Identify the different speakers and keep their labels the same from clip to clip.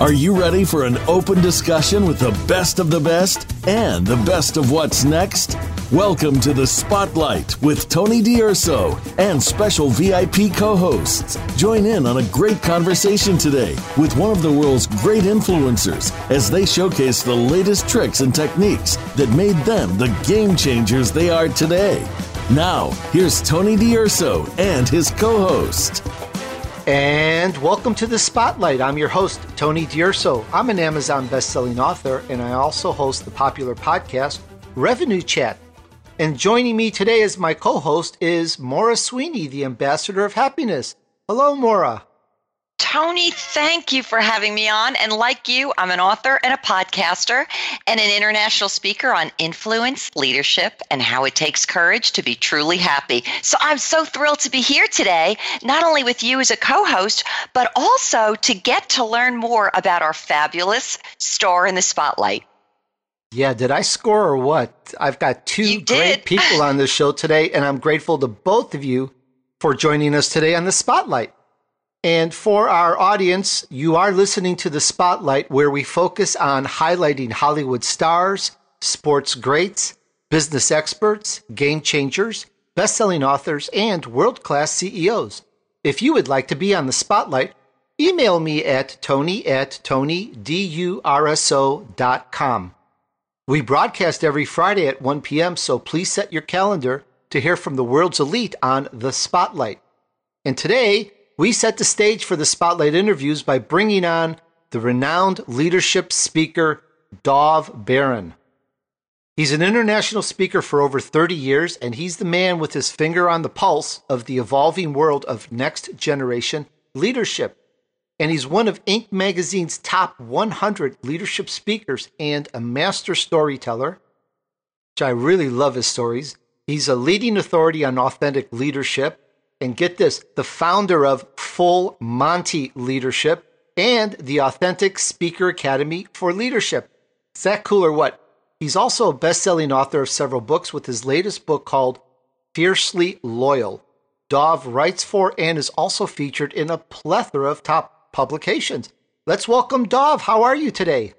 Speaker 1: Are you ready for an open discussion with the best of the best and the best of what's next? Welcome to the Spotlight with Tony D'Urso and special VIP co hosts. Join in on a great conversation today with one of the world's great influencers as they showcase the latest tricks and techniques that made them the game changers they are today. Now, here's Tony D'Urso and his co host.
Speaker 2: And welcome to the Spotlight. I'm your host, Tony D'Urso. I'm an Amazon best-selling author, and I also host the popular podcast Revenue Chat. And joining me today as my co-host is Maura Sweeney, the ambassador of happiness. Hello, Maura.
Speaker 3: Tony, thank you for having me on. And like you, I'm an author and a podcaster and an international speaker on influence, leadership, and how it takes courage to be truly happy. So I'm so thrilled to be here today, not only with you as a co host, but also to get to learn more about our fabulous star in the spotlight.
Speaker 2: Yeah, did I score or what? I've got two great people on the show today, and I'm grateful to both of you for joining us today on the spotlight. And for our audience, you are listening to the Spotlight, where we focus on highlighting Hollywood stars, sports greats, business experts, game changers, best selling authors, and world class CEOs. If you would like to be on the Spotlight, email me at tony at tonydurso.com. We broadcast every Friday at 1 p.m., so please set your calendar to hear from the world's elite on the Spotlight. And today, we set the stage for the spotlight interviews by bringing on the renowned leadership speaker, Dov Baron. He's an international speaker for over 30 years, and he's the man with his finger on the pulse of the evolving world of next generation leadership. And he's one of Inc. magazine's top 100 leadership speakers and a master storyteller, which I really love his stories. He's a leading authority on authentic leadership and get this, the founder of Full Monty Leadership and the Authentic Speaker Academy for Leadership. Is that cool or what? He's also a best selling author of several books, with his latest book called Fiercely Loyal. Dov writes for and is also featured in a plethora of top publications. Let's welcome Dov. How are you today?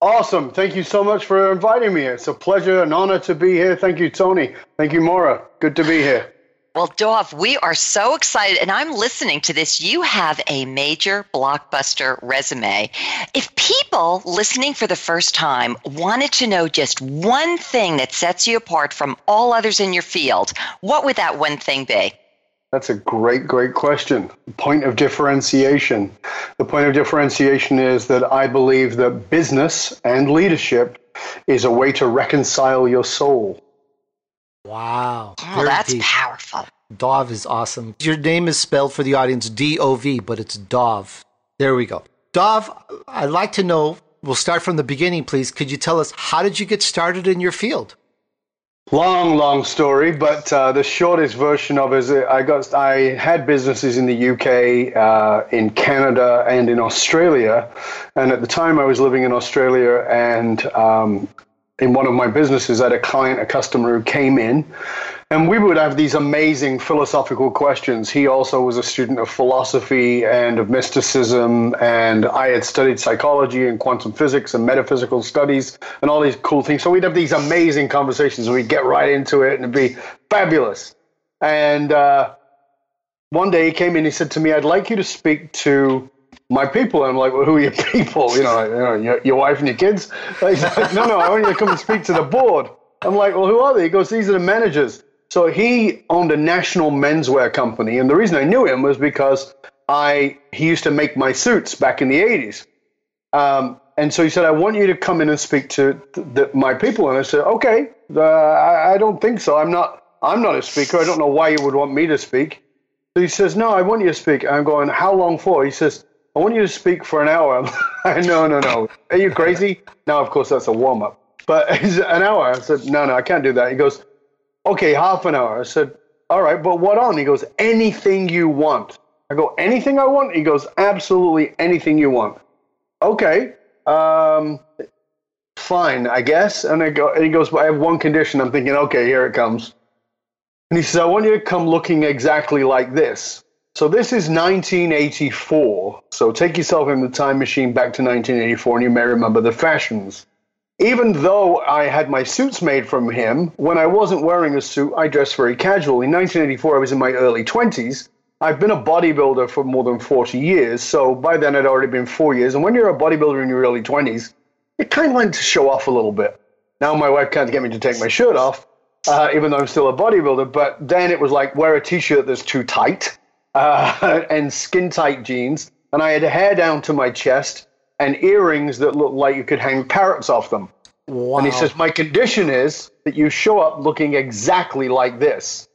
Speaker 4: Awesome. Thank you so much for inviting me. It's a pleasure and honor to be here. Thank you, Tony. Thank you, Maura. Good to be here.
Speaker 3: Well, Dov, we are so excited, and I'm listening to this. You have a major blockbuster resume. If people listening for the first time wanted to know just one thing that sets you apart from all others in your field, what would that one thing be?
Speaker 4: That's a great, great question. Point of differentiation. The point of differentiation is that I believe that business and leadership is a way to reconcile your soul.
Speaker 2: Wow.
Speaker 3: Oh, that's deep. powerful.
Speaker 2: Dov is awesome. Your name is spelled for the audience D O V, but it's Dov. There we go. Dov, I'd like to know, we'll start from the beginning, please. Could you tell us how did you get started in your field?
Speaker 4: Long, long story, but uh, the shortest version of it is I got I had businesses in the UK, uh, in Canada, and in Australia. And at the time, I was living in Australia, and um, in one of my businesses, I had a client, a customer who came in, and we would have these amazing philosophical questions. He also was a student of philosophy and of mysticism, and I had studied psychology and quantum physics and metaphysical studies and all these cool things. So we'd have these amazing conversations, and we'd get right into it, and it'd be fabulous. And uh, one day he came in, he said to me, I'd like you to speak to my people. And I'm like, well, who are your people? You know, like, you know your, your, wife and your kids? Like, no, no, I want you to come and speak to the board. I'm like, well, who are they? He goes, these are the managers. So he owned a national menswear company. And the reason I knew him was because I he used to make my suits back in the 80s. Um, and so he said, I want you to come in and speak to the, my people. And I said, okay, uh, I, I don't think so. I'm not, I'm not a speaker. I don't know why you would want me to speak. So he says, no, I want you to speak. I'm going, how long for? He says, I want you to speak for an hour. no, no, no. Are you crazy? Now, of course, that's a warm up. But an hour. I said, no, no, I can't do that. He goes, okay, half an hour. I said, all right, but what on? He goes, anything you want. I go, anything I want? He goes, absolutely anything you want. Okay, um, fine, I guess. And I go, and he goes, but I have one condition. I'm thinking, okay, here it comes. And he says, I want you to come looking exactly like this. So this is 1984. So take yourself in the time machine back to 1984, and you may remember the fashions. Even though I had my suits made from him, when I wasn't wearing a suit, I dressed very casual. In 1984, I was in my early 20s. I've been a bodybuilder for more than 40 years, so by then I'd already been four years. And when you're a bodybuilder in your early 20s, you kind of like to show off a little bit. Now my wife can't get me to take my shirt off, uh, even though I'm still a bodybuilder. But then it was like wear a t-shirt that's too tight uh, and skin tight jeans, and I had hair down to my chest and earrings that looked like you could hang parrots off them. Wow. And he says my condition is that you show up looking exactly like this.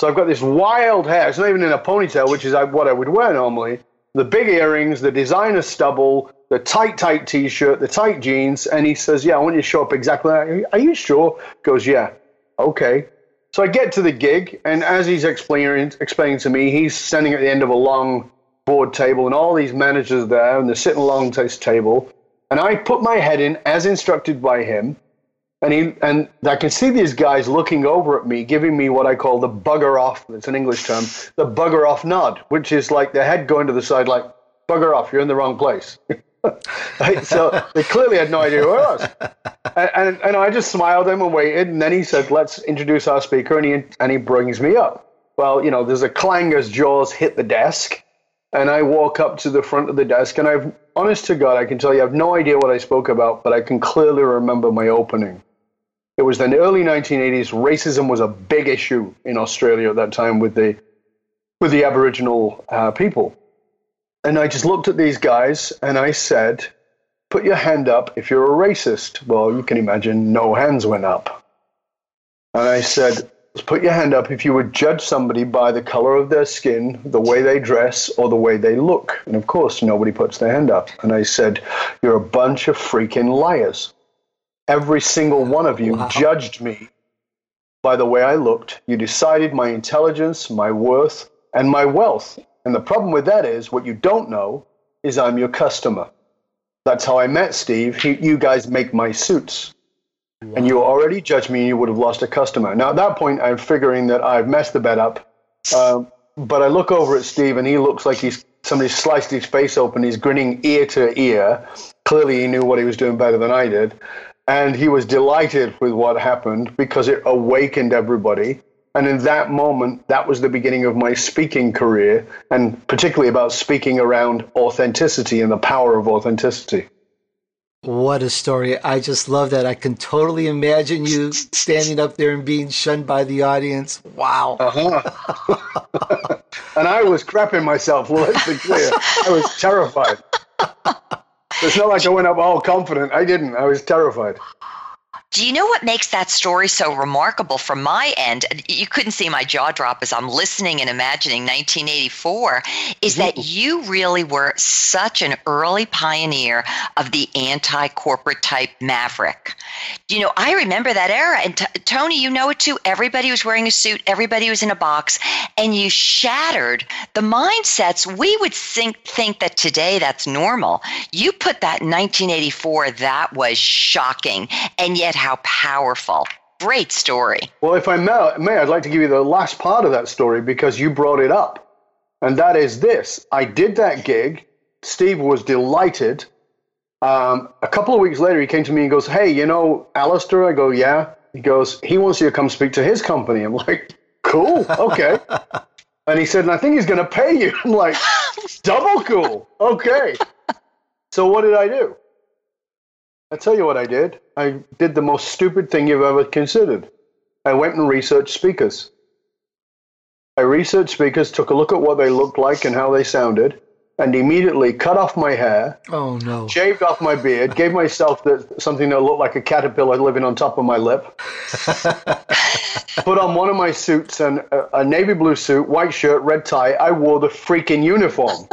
Speaker 4: So I've got this wild hair. It's not even in a ponytail, which is what I would wear normally. The big earrings, the designer stubble, the tight, tight t-shirt, the tight jeans. And he says, yeah, I want you to show up exactly like Are you sure? Goes, yeah. Okay. So I get to the gig, and as he's explaining, explaining to me, he's standing at the end of a long board table, and all these managers there, and they're sitting along this table. And I put my head in as instructed by him, and he and I can see these guys looking over at me, giving me what I call the bugger off. It's an English term, the bugger off nod, which is like the head going to the side, like bugger off, you're in the wrong place. so they clearly had no idea who I was. And, and, and I just smiled at him and waited. And then he said, let's introduce our speaker. And he, and he brings me up. Well, you know, there's a clang as jaws hit the desk. And I walk up to the front of the desk. And I've, honest to God, I can tell you, I have no idea what I spoke about, but I can clearly remember my opening. It was in the early 1980s. Racism was a big issue in Australia at that time with the with the Aboriginal uh, people. And I just looked at these guys and I said, "Put your hand up if you're a racist." Well, you can imagine no hands went up. And I said, "Put your hand up if you would judge somebody by the color of their skin, the way they dress, or the way they look." And of course, nobody puts their hand up. And I said, "You're a bunch of freaking liars." Every single one of you wow. judged me by the way I looked. You decided my intelligence, my worth, and my wealth. And the problem with that is what you don't know is I'm your customer. That's how I met Steve. He, you guys make my suits. Wow. And you already judged me and you would have lost a customer. Now, at that point, I'm figuring that I've messed the bet up. Uh, but I look over at Steve and he looks like he's somebody sliced his face open. He's grinning ear to ear. Clearly, he knew what he was doing better than I did. And he was delighted with what happened because it awakened everybody. And in that moment, that was the beginning of my speaking career, and particularly about speaking around authenticity and the power of authenticity.
Speaker 2: What a story. I just love that. I can totally imagine you standing up there and being shunned by the audience. Wow.
Speaker 4: Uh-huh. and I was crapping myself, let's be clear. I was terrified. It's not like I went up all confident. I didn't. I was terrified.
Speaker 3: Do you know what makes that story so remarkable from my end? You couldn't see my jaw drop as I'm listening and imagining 1984 is that mm-hmm. you really were such an early pioneer of the anti corporate type maverick. You know, I remember that era. And t- Tony, you know it too. Everybody was wearing a suit, everybody was in a box, and you shattered the mindsets we would think, think that today that's normal. You put that in 1984, that was shocking. And yet, how powerful. Great story.
Speaker 4: Well, if I may, I'd like to give you the last part of that story because you brought it up. And that is this I did that gig. Steve was delighted. Um, a couple of weeks later, he came to me and goes, Hey, you know Alistair? I go, Yeah. He goes, He wants you to come speak to his company. I'm like, Cool, okay. and he said, And I think he's going to pay you. I'm like, Double cool, okay. So what did I do? I tell you what I did. I did the most stupid thing you've ever considered. I went and researched speakers. I researched speakers, took a look at what they looked like and how they sounded, and immediately cut off my hair.
Speaker 2: Oh no!
Speaker 4: Shaved off my beard, gave myself the, something that looked like a caterpillar living on top of my lip. Put on one of my suits and a, a navy blue suit, white shirt, red tie. I wore the freaking uniform.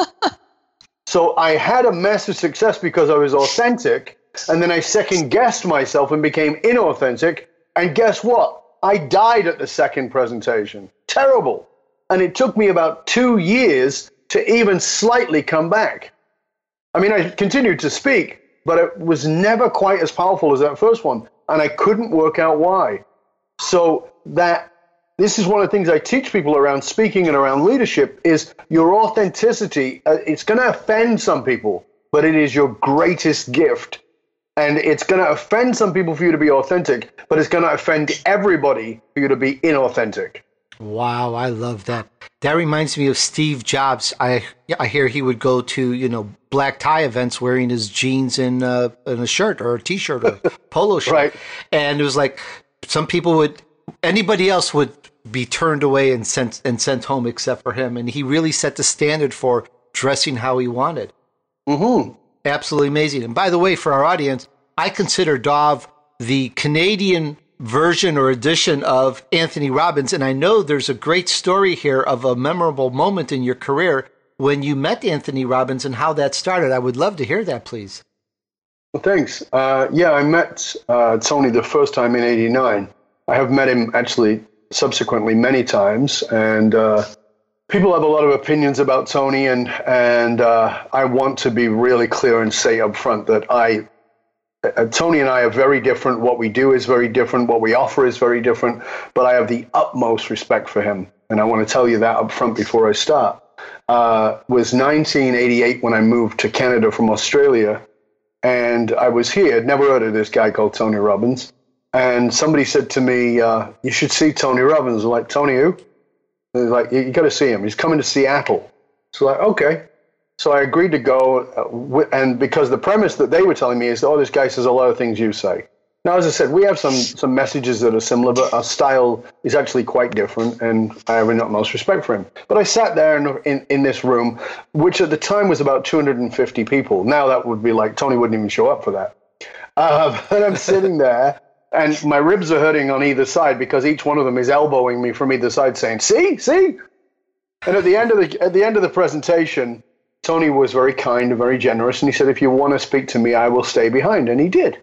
Speaker 4: so I had a massive success because I was authentic and then I second guessed myself and became inauthentic. And guess what? I died at the second presentation. Terrible. And it took me about two years to even slightly come back. I mean, I continued to speak, but it was never quite as powerful as that first one. And I couldn't work out why. So that this is one of the things I teach people around speaking and around leadership is your authenticity. Uh, it's going to offend some people, but it is your greatest gift. And it's going to offend some people for you to be authentic, but it's going to offend everybody for you to be inauthentic.
Speaker 2: Wow, I love that. That reminds me of Steve Jobs. I I hear he would go to you know black tie events wearing his jeans and uh, and a shirt or a t-shirt or polo shirt,
Speaker 4: right.
Speaker 2: and it was like some people would anybody else would be turned away and sent and sent home except for him, and he really set the standard for dressing how he wanted.
Speaker 4: Mm-hmm.
Speaker 2: Absolutely amazing. And by the way, for our audience, I consider Dov the Canadian version or edition of Anthony Robbins. And I know there's a great story here of a memorable moment in your career when you met Anthony Robbins and how that started. I would love to hear that, please.
Speaker 4: Well, thanks. Uh, yeah, I met uh, Tony the first time in '89. I have met him actually subsequently many times, and uh, people have a lot of opinions about Tony, and and uh, I want to be really clear and say up front that I uh, Tony and I are very different. What we do is very different. What we offer is very different. But I have the utmost respect for him, and I want to tell you that up front before I start. Uh, was 1988 when I moved to Canada from Australia, and I was here. I'd Never heard of this guy called Tony Robbins. And somebody said to me, uh, "You should see Tony Robbins." I'm like Tony, who? Like, "You, got to see him. He's coming to Seattle." So like, okay. So I agreed to go, uh, and because the premise that they were telling me is, oh, this guy says a lot of things you say. Now, as I said, we have some some messages that are similar, but our style is actually quite different, and I have the utmost respect for him. But I sat there in, in, in this room, which at the time was about 250 people. Now that would be like Tony wouldn't even show up for that. Uh, and I'm sitting there, and my ribs are hurting on either side because each one of them is elbowing me from either side, saying, "See, see." And at the end of the at the end of the presentation, Tony was very kind and very generous, and he said, If you want to speak to me, I will stay behind. And he did.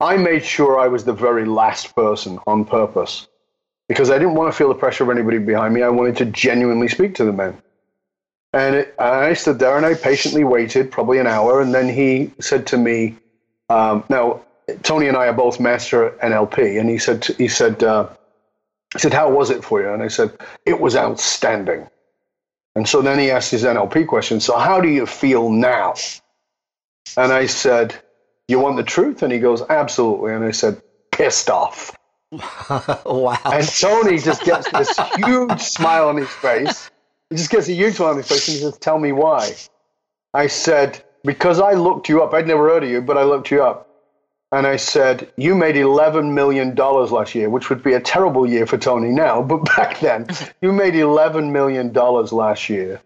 Speaker 4: I made sure I was the very last person on purpose because I didn't want to feel the pressure of anybody behind me. I wanted to genuinely speak to the man. And, it, I stood there and I patiently waited, probably an hour, and then he said to me, um, "Now, Tony and I are both master NLP," and he said, "He said, uh, he said, how was it for you?" And I said, "It was outstanding." And so then he asked his NLP question. So how do you feel now? And I said, You want the truth? And he goes, Absolutely. And I said, Pissed off.
Speaker 2: wow.
Speaker 4: And Tony just gets this huge smile on his face. He just gets a huge smile on his face and he says, Tell me why. I said, Because I looked you up. I'd never heard of you, but I looked you up and I said, You made $11 million last year, which would be a terrible year for Tony now, but back then, you made $11 million last year.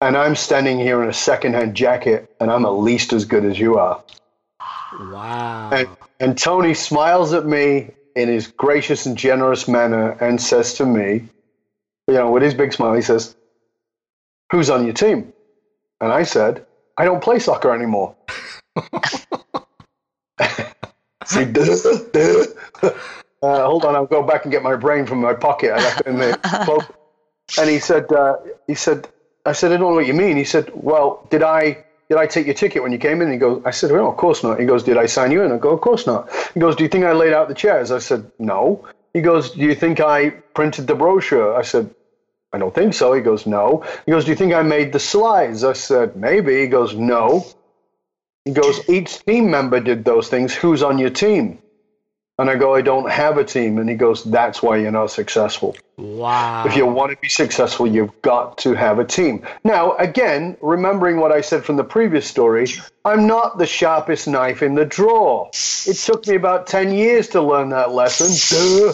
Speaker 4: And I'm standing here in a secondhand jacket, and I'm at least as good as you are.
Speaker 2: Wow.
Speaker 4: And, and Tony smiles at me in his gracious and generous manner and says to me, you know, with his big smile, he says, Who's on your team? And I said, I don't play soccer anymore. See, duh, duh. Uh, hold on, I'll go back and get my brain from my pocket. I left it in the And he said, uh, he said, I said, I don't know what you mean. He said, well, did I did I take your ticket when you came in? He goes, I said, well, of course not. He goes, did I sign you in? I go, of course not. He goes, do you think I laid out the chairs? I said, no. He goes, do you think I printed the brochure? I said, I don't think so. He goes, no. He goes, do you think I made the slides? I said, maybe. He goes, no. He goes, each team member did those things. Who's on your team? And I go, I don't have a team. And he goes, that's why you're not successful.
Speaker 2: Wow.
Speaker 4: If you want to be successful, you've got to have a team. Now, again, remembering what I said from the previous story, I'm not the sharpest knife in the drawer. It took me about 10 years to learn that lesson. Duh.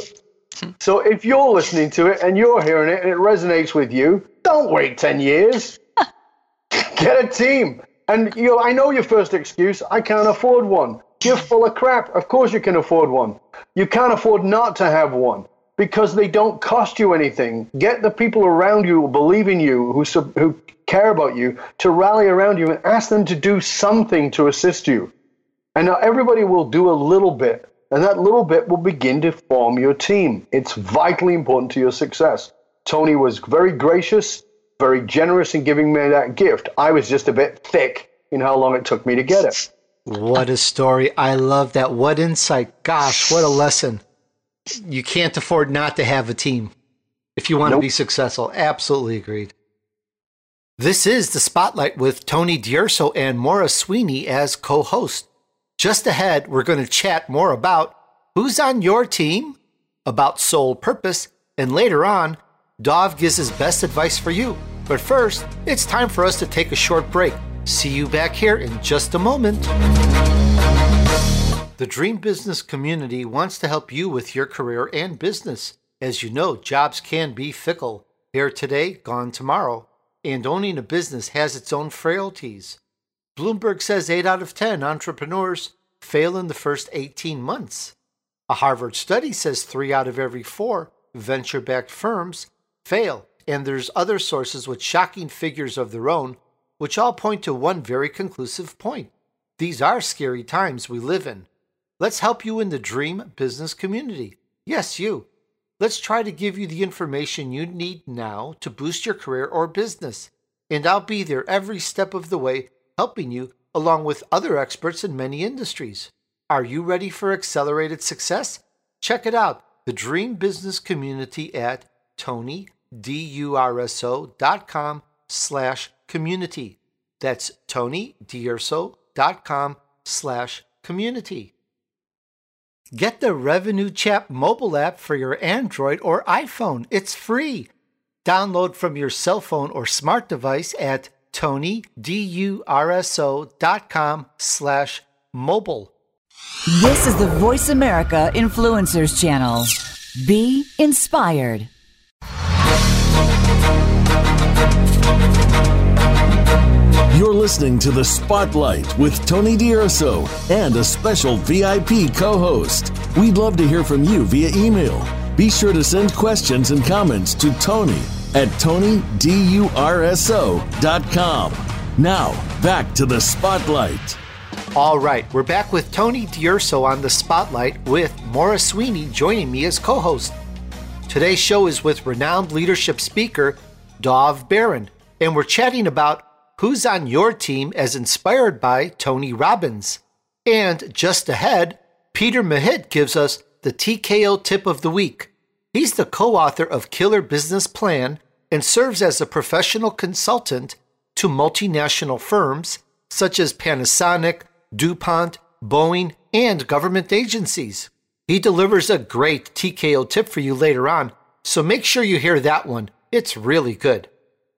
Speaker 4: So if you're listening to it and you're hearing it and it resonates with you, don't wait 10 years. Get a team. And you, I know your first excuse. I can't afford one. You're full of crap. Of course you can afford one. You can't afford not to have one because they don't cost you anything. Get the people around you who believe in you, who who care about you, to rally around you and ask them to do something to assist you. And now everybody will do a little bit, and that little bit will begin to form your team. It's vitally important to your success. Tony was very gracious very generous in giving me that gift. I was just a bit thick in how long it took me to get it.
Speaker 2: What a story. I love that. What insight. Gosh, what a lesson. you can't afford not to have a team if you want nope. to be successful. Absolutely agreed. This is the Spotlight with Tony D'Urso and Maura Sweeney as co host. Just ahead, we're going to chat more about who's on your team, about soul purpose, and later on, Dov gives his best advice for you. But first, it's time for us to take a short break. See you back here in just a moment. The Dream Business community wants to help you with your career and business. As you know, jobs can be fickle. Here today, gone tomorrow. And owning a business has its own frailties. Bloomberg says 8 out of 10 entrepreneurs fail in the first 18 months. A Harvard study says 3 out of every 4 venture backed firms fail. And there's other sources with shocking figures of their own, which all point to one very conclusive point. These are scary times we live in. Let's help you in the dream business community. Yes, you. Let's try to give you the information you need now to boost your career or business. And I'll be there every step of the way, helping you along with other experts in many industries. Are you ready for accelerated success? Check it out, the Dream Business Community at tonydurso.com slash community. That's tonydurso.com slash community. Get the Revenue Chat mobile app for your Android or iPhone. It's free. Download from your cell phone or smart device at tonydurso.com slash mobile.
Speaker 5: This is the Voice America Influencers Channel. Be inspired.
Speaker 1: Listening to The Spotlight with Tony D'Urso and a special VIP co host. We'd love to hear from you via email. Be sure to send questions and comments to Tony at tonydurso.com. Now, back to The Spotlight.
Speaker 2: All right, we're back with Tony D'Urso on The Spotlight with Maura Sweeney joining me as co host. Today's show is with renowned leadership speaker Dov Baron, and we're chatting about Who's on your team as inspired by Tony Robbins? And just ahead, Peter Mehit gives us the TKO tip of the week. He's the co author of Killer Business Plan and serves as a professional consultant to multinational firms such as Panasonic, DuPont, Boeing, and government agencies. He delivers a great TKO tip for you later on, so make sure you hear that one. It's really good.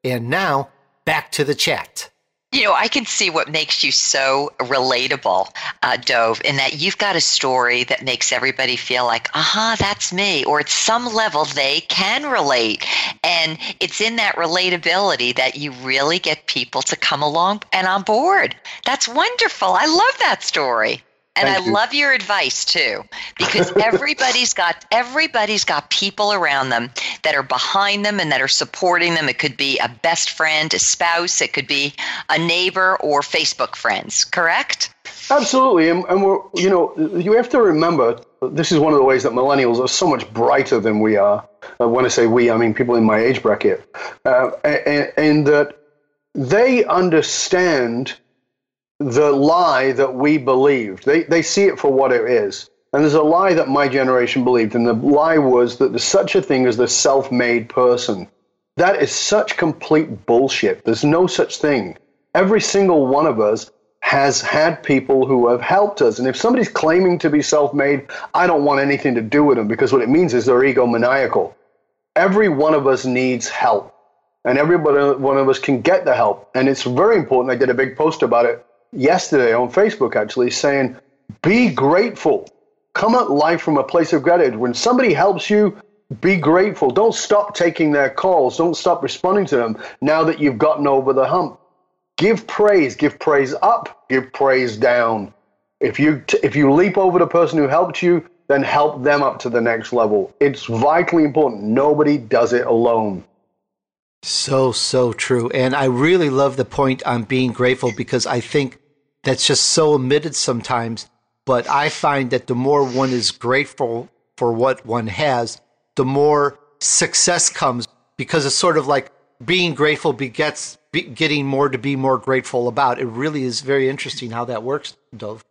Speaker 2: And now, back to the chat.
Speaker 3: You know, I can see what makes you so relatable, uh, Dov, in that you've got a story that makes everybody feel like, aha, uh-huh, that's me, or at some level they can relate. And it's in that relatability that you really get people to come along and on board. That's wonderful. I love that story. And Thank I you. love your advice too, because everybody's got everybody's got people around them that are behind them and that are supporting them. It could be a best friend, a spouse, it could be a neighbor or Facebook friends. Correct?
Speaker 4: Absolutely, and, and we're you know you have to remember this is one of the ways that millennials are so much brighter than we are. Uh, when I say we, I mean people in my age bracket, uh, and, and that they understand the lie that we believed. They, they see it for what it is. And there's a lie that my generation believed, and the lie was that there's such a thing as the self made person. That is such complete bullshit. There's no such thing. Every single one of us has had people who have helped us. And if somebody's claiming to be self made, I don't want anything to do with them because what it means is they're egomaniacal. Every one of us needs help, and every one of us can get the help. And it's very important. I did a big post about it yesterday on Facebook actually saying, be grateful. Come at life from a place of gratitude. When somebody helps you, be grateful. Don't stop taking their calls. Don't stop responding to them now that you've gotten over the hump. Give praise. Give praise up. Give praise down. If you t- if you leap over the person who helped you, then help them up to the next level. It's vitally important. Nobody does it alone.
Speaker 2: So so true. And I really love the point on being grateful because I think that's just so omitted sometimes. But I find that the more one is grateful for what one has, the more success comes because it's sort of like being grateful begets be, getting more to be more grateful about. It really is very interesting how that works, Dov.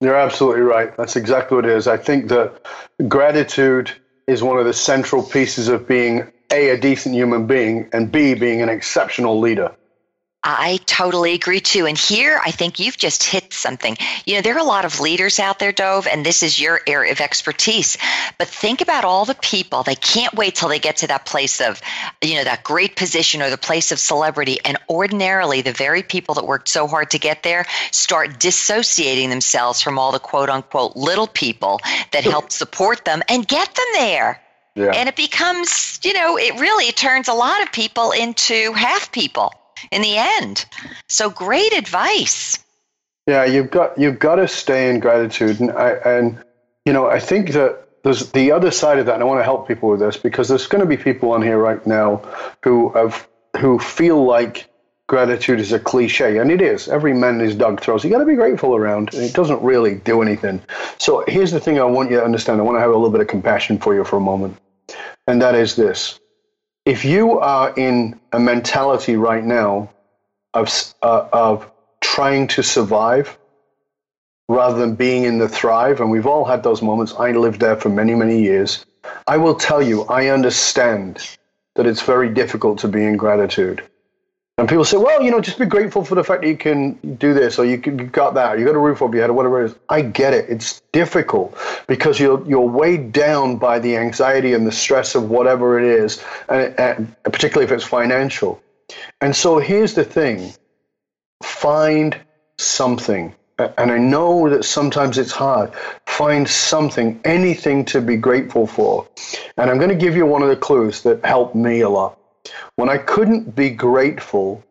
Speaker 4: You're absolutely right. That's exactly what it is. I think that gratitude is one of the central pieces of being A, a decent human being, and B, being an exceptional leader.
Speaker 3: I totally agree too. And here, I think you've just hit something. You know, there are a lot of leaders out there, Dov, and this is your area of expertise. But think about all the people. They can't wait till they get to that place of, you know, that great position or the place of celebrity. And ordinarily, the very people that worked so hard to get there start dissociating themselves from all the quote unquote little people that helped support them and get them there. Yeah. And it becomes, you know, it really turns a lot of people into half people in the end. So great advice.
Speaker 4: Yeah, you've got you've got to stay in gratitude, and I, and you know I think that there's the other side of that, and I want to help people with this because there's going to be people on here right now who have who feel like gratitude is a cliche, and it is. Every man his dog throws. You got to be grateful around, and it doesn't really do anything. So here's the thing: I want you to understand. I want to have a little bit of compassion for you for a moment, and that is this: if you are in a mentality right now of uh, of trying to survive rather than being in the thrive, and we've all had those moments. I lived there for many many years. I will tell you, I understand that it's very difficult to be in gratitude. And people say, well, you know, just be grateful for the fact that you can do this or you, can, you got that, you got a roof over your head or whatever it is. I get it. It's difficult because you're, you're weighed down by the anxiety and the stress of whatever it is, and, and particularly if it's financial. And so here's the thing find something. And I know that sometimes it's hard. Find something, anything to be grateful for. And I'm going to give you one of the clues that helped me a lot. When I couldn't be grateful,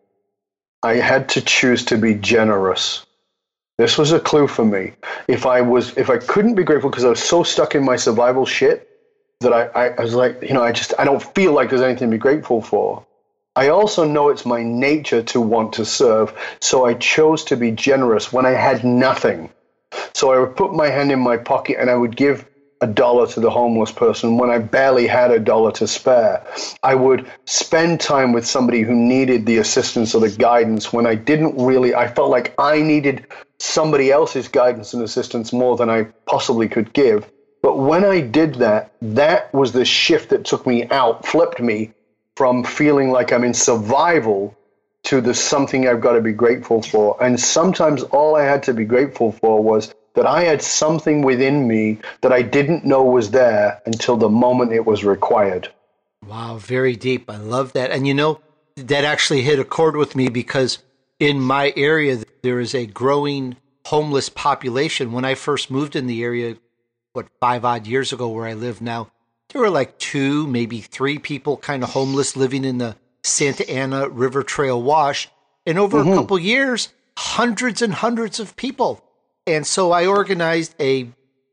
Speaker 4: I had to choose to be generous. This was a clue for me. If I was, if I couldn't be grateful because I was so stuck in my survival shit that I, I, I was like, you know, I just, I don't feel like there's anything to be grateful for. I also know it's my nature to want to serve, so I chose to be generous when I had nothing. So I would put my hand in my pocket and I would give a dollar to the homeless person when I barely had a dollar to spare. I would spend time with somebody who needed the assistance or the guidance when I didn't really, I felt like I needed somebody else's guidance and assistance more than I possibly could give. But when I did that, that was the shift that took me out, flipped me from feeling like I'm in survival to the something I've got to be grateful for. And sometimes all I had to be grateful for was that I had something within me that I didn't know was there until the moment it was required.
Speaker 2: Wow, very deep. I love that. And you know, that actually hit a chord with me because in my area, there is a growing homeless population. When I first moved in the area, what, five odd years ago, where I live now, there were like two, maybe three people kind of homeless living in the Santa Ana River Trail Wash. And over mm-hmm. a couple years, hundreds and hundreds of people and so I organized a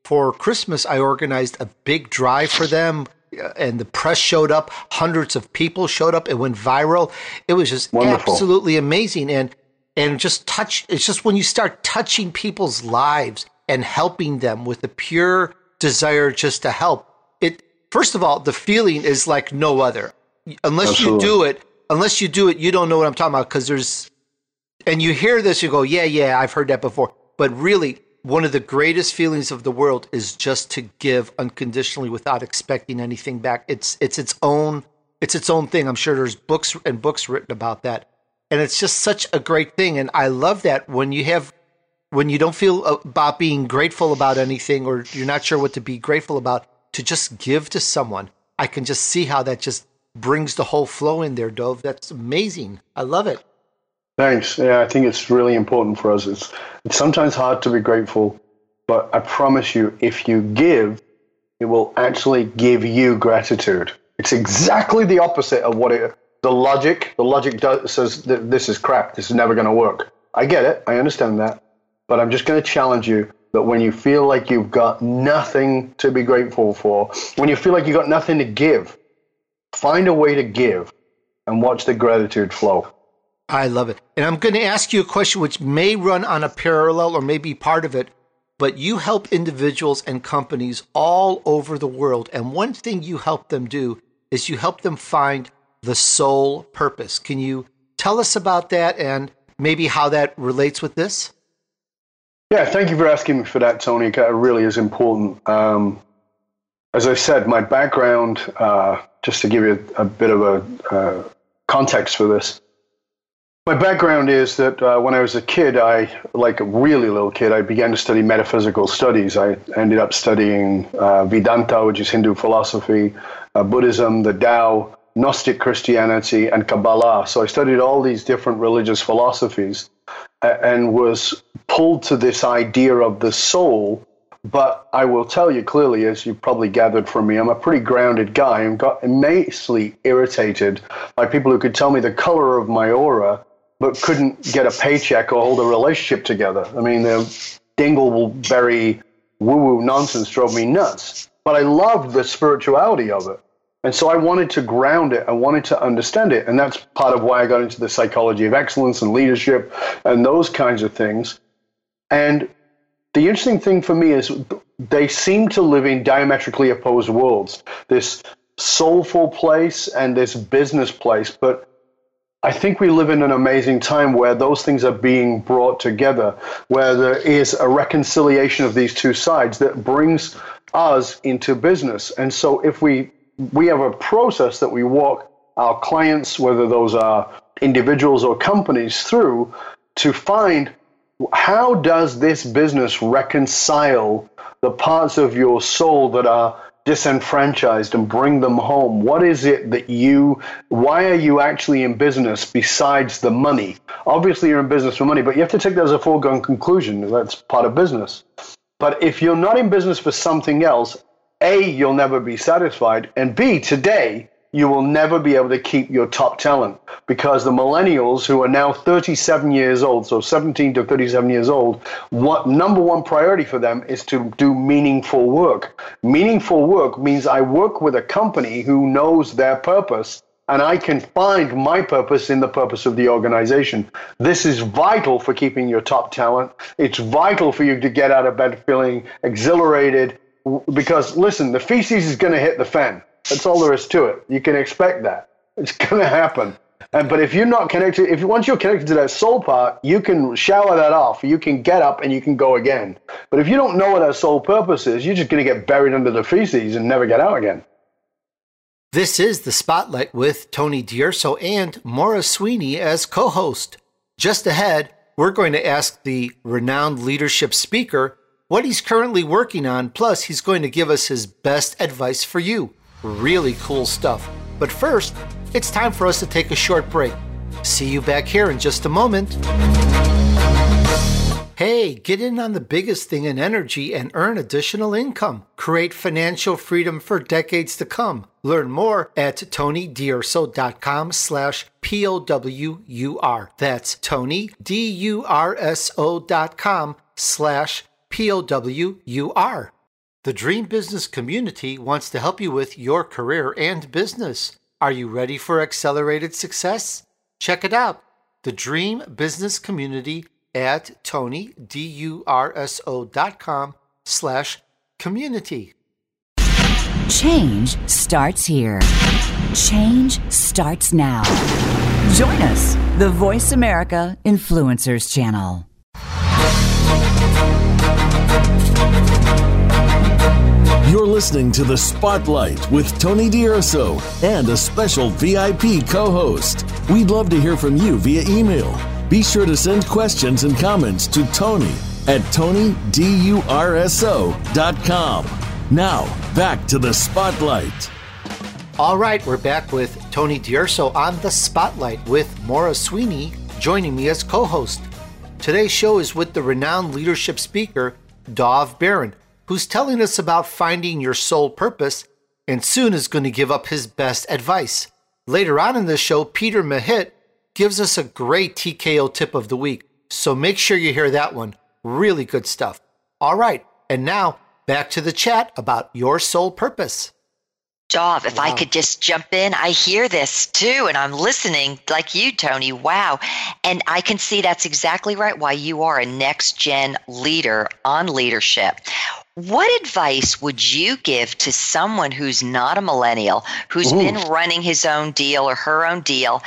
Speaker 2: for Christmas. I organized a big drive for them, uh, and the press showed up. Hundreds of people showed up. It went viral. It was just Wonderful. absolutely amazing. And and just touch. It's just when you start touching people's lives and helping them with a pure desire just to help. It first of all, the feeling is like no other. Unless Absolutely. you do it, unless you do it, you don't know what I'm talking about because there's. And you hear this, you go, yeah, yeah, I've heard that before but really, one of the greatest feelings of the world is just to give unconditionally without expecting anything back. It's it's its own it's its own thing. I'm sure there's books and books written about that. And it's just such a great thing and I love that when you have when you don't feel about being grateful about anything or you're not sure what to be grateful about to just give to someone. I can just see how that just brings the whole flow in there, Dov. That's amazing. I love it.
Speaker 4: Thanks. Yeah, I think it's really important for us. It's it's sometimes hard to be grateful, but I promise you, if you give, it will actually give you gratitude. It's exactly the opposite of what it. The logic, the logic does, says that this is crap. This is never going to work. I get it. I understand that, but I'm just going to challenge you that when you feel like you've got nothing to be grateful for, when you feel like you've got nothing to give, find a way to give and watch the gratitude flow.
Speaker 2: I love it. And I'm going to ask you a question which may run on a parallel or may be part of it, but you help individuals and companies all over the world. And one thing you help them do is you help them find the soul purpose. Can you tell us about that and maybe how that relates with this?
Speaker 4: Yeah, thank you for asking me for that, Tony. It really is important. Um, as I said, my background, uh, just to give you a, bit of a uh, context for this, my background is that uh, when I was a kid, I, like a really little kid, I began to study metaphysical studies. I ended up studying uh, Vedanta, which is Hindu philosophy, uh, Buddhism, the Tao, Gnostic Christianity, and Kabbalah. So I studied all these different religious philosophies and was pulled to this idea of the soul. But I will tell you clearly, as you probably gathered from me, I'm a pretty grounded guy and got immensely irritated by people who could tell me the color of my aura but couldn't get a paycheck or hold a relationship together. I mean, the dingleberry woo woo nonsense drove me nuts. But I loved the spirituality of it. And so I wanted to ground it. I wanted to understand it. And that's part of why I got into the psychology of excellence and leadership and those kinds of things. And the interesting thing for me is they seem to live in diametrically opposed worlds this soulful place and this business place. But I think we live in an amazing time where those things are being brought together, where there is a reconciliation of these two sides that brings us into business. And so if we we have a process that we walk our clients, whether those are individuals or companies, through to find how does this business reconcile the parts of your soul that are disenfranchised and bring them home? What is it that you, why are you actually in business besides the money? Obviously, you're in business for money, but you have to take that as a foregone conclusion. That's part of business. But if you're not in business for something else, A, you'll never be satisfied. And B, today, you will never be able to keep your top talent because the millennials who are now 37 years old, so 17 to 37 years old, what number one priority for them is to do meaningful work. Meaningful work means I work with a company who knows their purpose and I can find my purpose in the purpose of the organization. This is vital for keeping your top talent. It's vital for you to get out of bed feeling exhilarated because listen, the feces is going to hit the fan. That's all there is to it. You can expect that. It's going to happen. And, but if you're not connected, if once you're connected to that soul part, you can shower that off. You can get up and you can go again. But if you don't know what that soul purpose is, you're just going to get buried under the feces and never get out again.
Speaker 2: This is the Spotlight with Tony D'Urso and Maura Sweeney as co host. Just ahead, we're going to ask the renowned leadership speaker what he's currently working on, plus, he's going to give us his best advice for you. Really cool stuff. But first, it's time for us to take a short break. See you back here in just a moment. Hey, get in on the biggest thing in energy and earn additional income. Create financial freedom for decades to come. Learn more at tonydurso.com slash P-O-W-U-R. That's Tony, D-U-R-S-O dot com slash P-O-W-U-R. The Dream Business community wants to help you with your career and business. Are you ready for accelerated success? Check it out. The Dream Business Community at Tony, D-U-R-S-O dot com slash community.
Speaker 5: Change starts here. Change starts now. Join us, the Voice America Influencers Channel.
Speaker 1: Listening to The Spotlight with Tony D'Urso and a special VIP co host. We'd love to hear from you via email. Be sure to send questions and comments to Tony at TonyDurso.com. Now, back to The Spotlight.
Speaker 2: All right, we're back with Tony D'Urso on The Spotlight with Maura Sweeney joining me as co host. Today's show is with the renowned leadership speaker, Dov Baron who's telling us about finding your soul purpose and soon is going to give up his best advice. Later on in the show, Peter Mehit gives us a great TKO tip of the week, so make sure you hear that one. Really good stuff. All right, and now back to the chat about your soul purpose.
Speaker 3: Dov, if wow. I could just jump in, I hear this too, and I'm listening like you, Tony. Wow. And I can see that's exactly right why you are a next gen leader on leadership. What advice would you give to someone who's not a millennial, who's Ooh. been running his own deal or her own deal?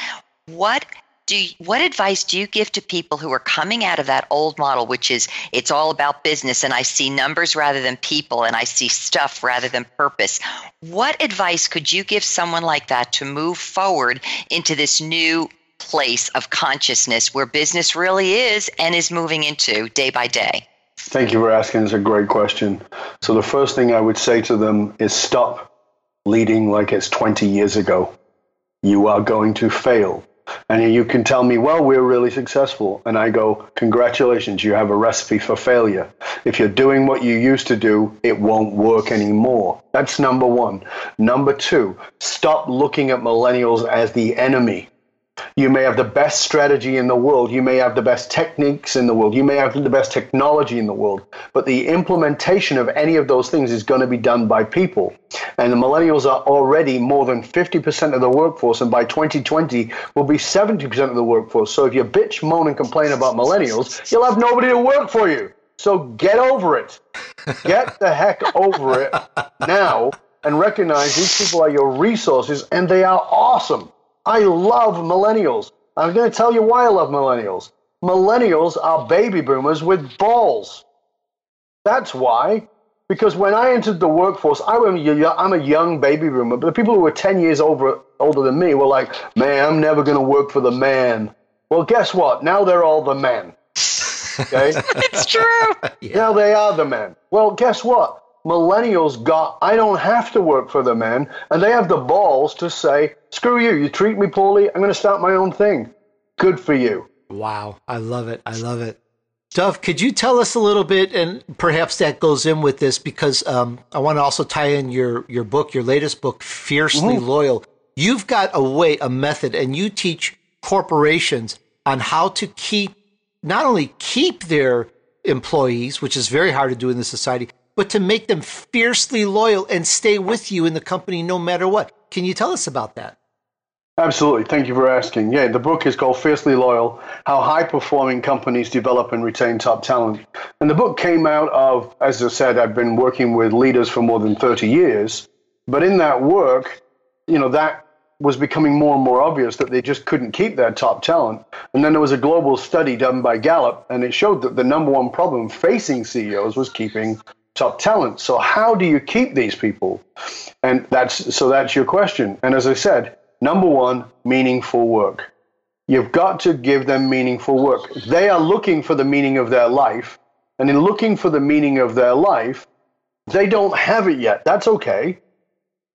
Speaker 3: What do you, what advice do you give to people who are coming out of that old model which is it's all about business and I see numbers rather than people and I see stuff rather than purpose. What advice could you give someone like that to move forward into this new place of consciousness where business really is and is moving into day by day?
Speaker 4: Thank you for asking. It's a great question. So, the first thing I would say to them is stop leading like it's 20 years ago. You are going to fail. And you can tell me, well, we're really successful. And I go, congratulations, you have a recipe for failure. If you're doing what you used to do, it won't work anymore. That's number one. Number two, stop looking at millennials as the enemy. You may have the best strategy in the world. You may have the best techniques in the world. You may have the best technology in the world. But the implementation of any of those things is going to be done by people. And the millennials are already more than 50% of the workforce. And by 2020, will be 70% of the workforce. So if you bitch, moan, and complain about millennials, you'll have nobody to work for you. So get over it. Get the heck over it now and recognize these people are your resources and they are awesome. I love millennials. I'm going to tell you why I love millennials. Millennials are baby boomers with balls. That's why. Because when I entered the workforce, I I'm a young baby boomer, but the people who were 10 years over, older than me were like, man, I'm never going to work for the man. Well, guess what? Now they're all the men. Okay?
Speaker 3: it's true.
Speaker 4: Yeah. Now they are the men. Well, guess what? Millennials got, I don't have to work for the men, and they have the balls to say, screw you, you treat me poorly, I'm going to start my own thing. Good for you.
Speaker 2: Wow. I love it. I love it. Duff, could you tell us a little bit, and perhaps that goes in with this because um, I want to also tie in your your book, your latest book, Fiercely mm-hmm. Loyal. You've got a way, a method, and you teach corporations on how to keep not only keep their employees, which is very hard to do in this society, but to make them fiercely loyal and stay with you in the company no matter what. Can you tell us about that?
Speaker 4: Absolutely. Thank you for asking. Yeah, the book is called Fiercely Loyal How High Performing Companies Develop and Retain Top Talent. And the book came out of, as I said, I've been working with leaders for more than 30 years. But in that work, you know, that was becoming more and more obvious that they just couldn't keep their top talent. And then there was a global study done by Gallup, and it showed that the number one problem facing CEOs was keeping top talent. So how do you keep these people? And that's so that's your question. And as I said, number one, meaningful work. You've got to give them meaningful work. They are looking for the meaning of their life. And in looking for the meaning of their life, they don't have it yet. That's okay.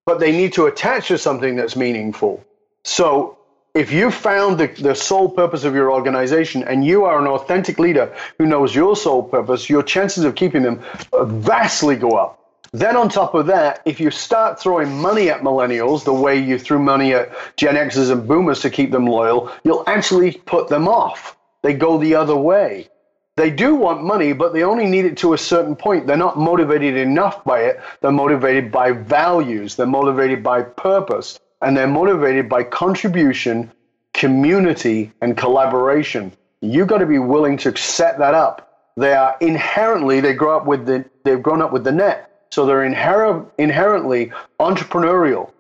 Speaker 4: But they need to attach to something that's meaningful. So if you found the, the soul purpose of your organization and you are an authentic leader who knows your soul purpose, your chances of keeping them vastly go up. Then, on top of that, if you start throwing money at millennials the way you threw money at Gen Xers and boomers to keep them loyal, you'll actually put them off. They go the other way. They do want money, but they only need it to a certain point. They're not motivated enough by it. They're motivated by values, they're motivated by purpose and they're motivated by contribution, community, and collaboration. You've got to be willing to set that up. They are inherently they grow up with the they've grown up with the net, so they're inher- inherently entrepreneurial.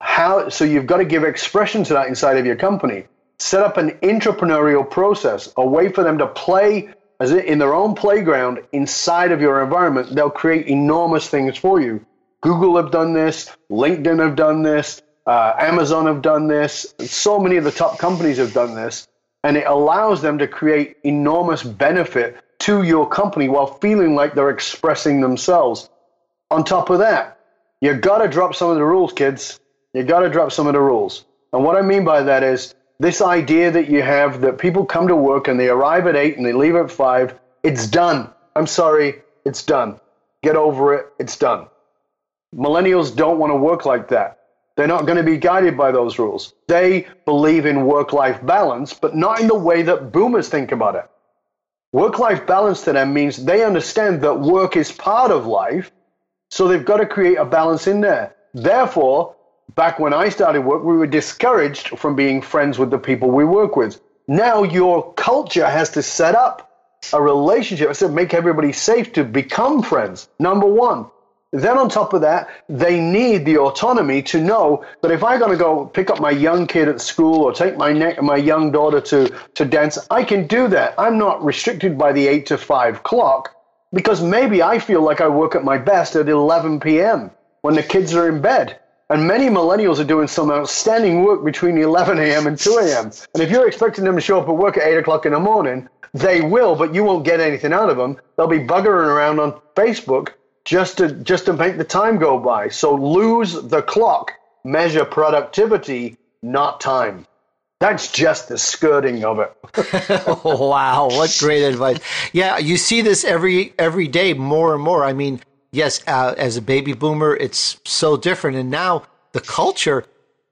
Speaker 4: How so? You've got to give expression to that inside of your company. Set up an entrepreneurial process, a way for them to play as in their own playground inside of your environment. They'll create enormous things for you. Google have done this. LinkedIn have done this. Uh, Amazon have done this. So many of the top companies have done this. And it allows them to create enormous benefit to your company while feeling like they're expressing themselves. On top of that, you got to drop some of the rules, kids. You got to drop some of the rules. And what I mean by that is this idea that you have that people come to work and they arrive at eight and they leave at five, it's done. I'm sorry, it's done. Get over it, it's done. Millennials don't want to work like that. They're not going to be guided by those rules. They believe in work life balance, but not in the way that boomers think about it. Work life balance to them means they understand that work is part of life, so they've got to create a balance in there. Therefore, back when I started work, we were discouraged from being friends with the people we work with. Now your culture has to set up a relationship. I said, make everybody safe to become friends. Number one. Then on top of that, they need the autonomy to know that if I'm going to go pick up my young kid at school or take my ne- my young daughter to, to dance, I can do that. I'm not restricted by the 8 to 5 clock because maybe I feel like I work at my best at 11 p.m. when the kids are in bed. And many millennials are doing some outstanding work between 11 a.m. and 2 a.m. And if you're expecting them to show up at work at 8 o'clock in the morning, they will, but you won't get anything out of them. They'll be buggering around on Facebook just to just to make the time go by. So lose the clock, measure productivity, not time. That's just the skirting of it.
Speaker 2: oh, wow, what great advice! Yeah, you see this every every day more and more. I mean, yes, uh, as a baby boomer, it's so different, and now the culture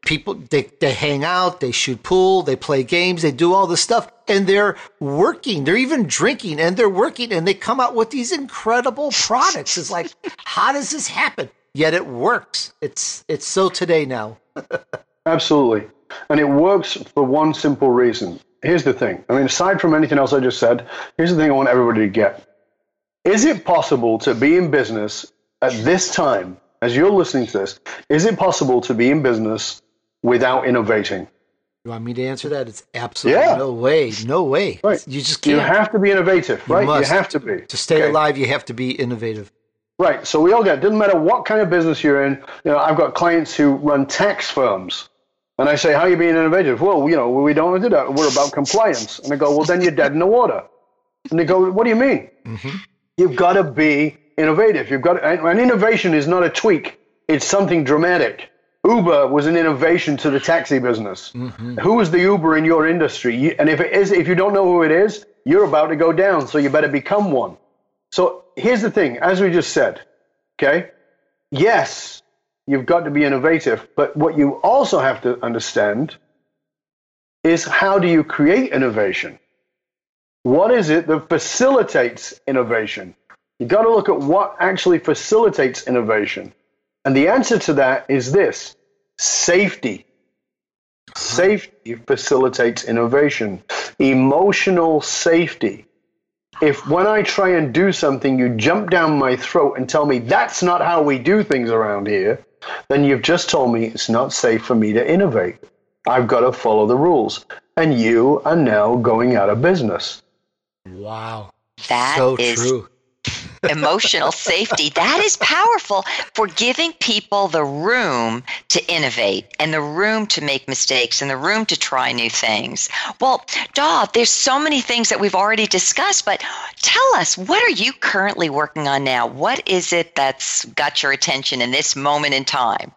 Speaker 2: people they, they hang out they shoot pool they play games they do all this stuff and they're working. They're even drinking and they're working and they come out with these incredible products. It's like how does this happen? Yet it works. It's it's so today now.
Speaker 4: Absolutely. And it works for one simple reason. Here's the thing. I mean aside from anything else i just said here's the thing i want everybody to get. Is it possible to be in business at this time as you're listening to this is it possible to be in business without innovating.
Speaker 2: You want me to answer that? It's absolutely yeah. no way. No way.
Speaker 4: Right.
Speaker 2: You just
Speaker 4: can't. You have to be innovative, you right? Must. You have to be.
Speaker 2: To stay okay. alive, you have to be innovative.
Speaker 4: Right. So we all get, it doesn't matter what kind of business you're in. You know, I've got clients who run tax firms. And I say, how are you being innovative? Well, you know, we don't do that. We're about compliance. And I go, well, then you're dead in the water. And they go, what do you mean? Mm-hmm. You've got to be innovative. You've got to, and innovation is not a tweak. It's something dramatic. Uber was an innovation to the taxi business. Mm-hmm. Who is the Uber in your industry? And if it is, if you don't know who it is, you're about to go down. So you better become one. So here's the thing, as we just said, okay? Yes, you've got to be innovative, but what you also have to understand is how do you create innovation? What is it that facilitates innovation? You've got to look at what actually facilitates innovation. And the answer to that is this safety. Uh-huh. Safety facilitates innovation. Emotional safety. If when I try and do something, you jump down my throat and tell me that's not how we do things around here, then you've just told me it's not safe for me to innovate. I've got to follow the rules. And you are now going out of business.
Speaker 2: Wow.
Speaker 3: That
Speaker 2: so
Speaker 3: is
Speaker 2: true
Speaker 3: emotional safety. That is powerful for giving people the room to innovate and the room to make mistakes and the room to try new things. Well, Daw, there's so many things that we've already discussed, but tell us, what are you currently working on now? What is it that's got your attention in this moment in time?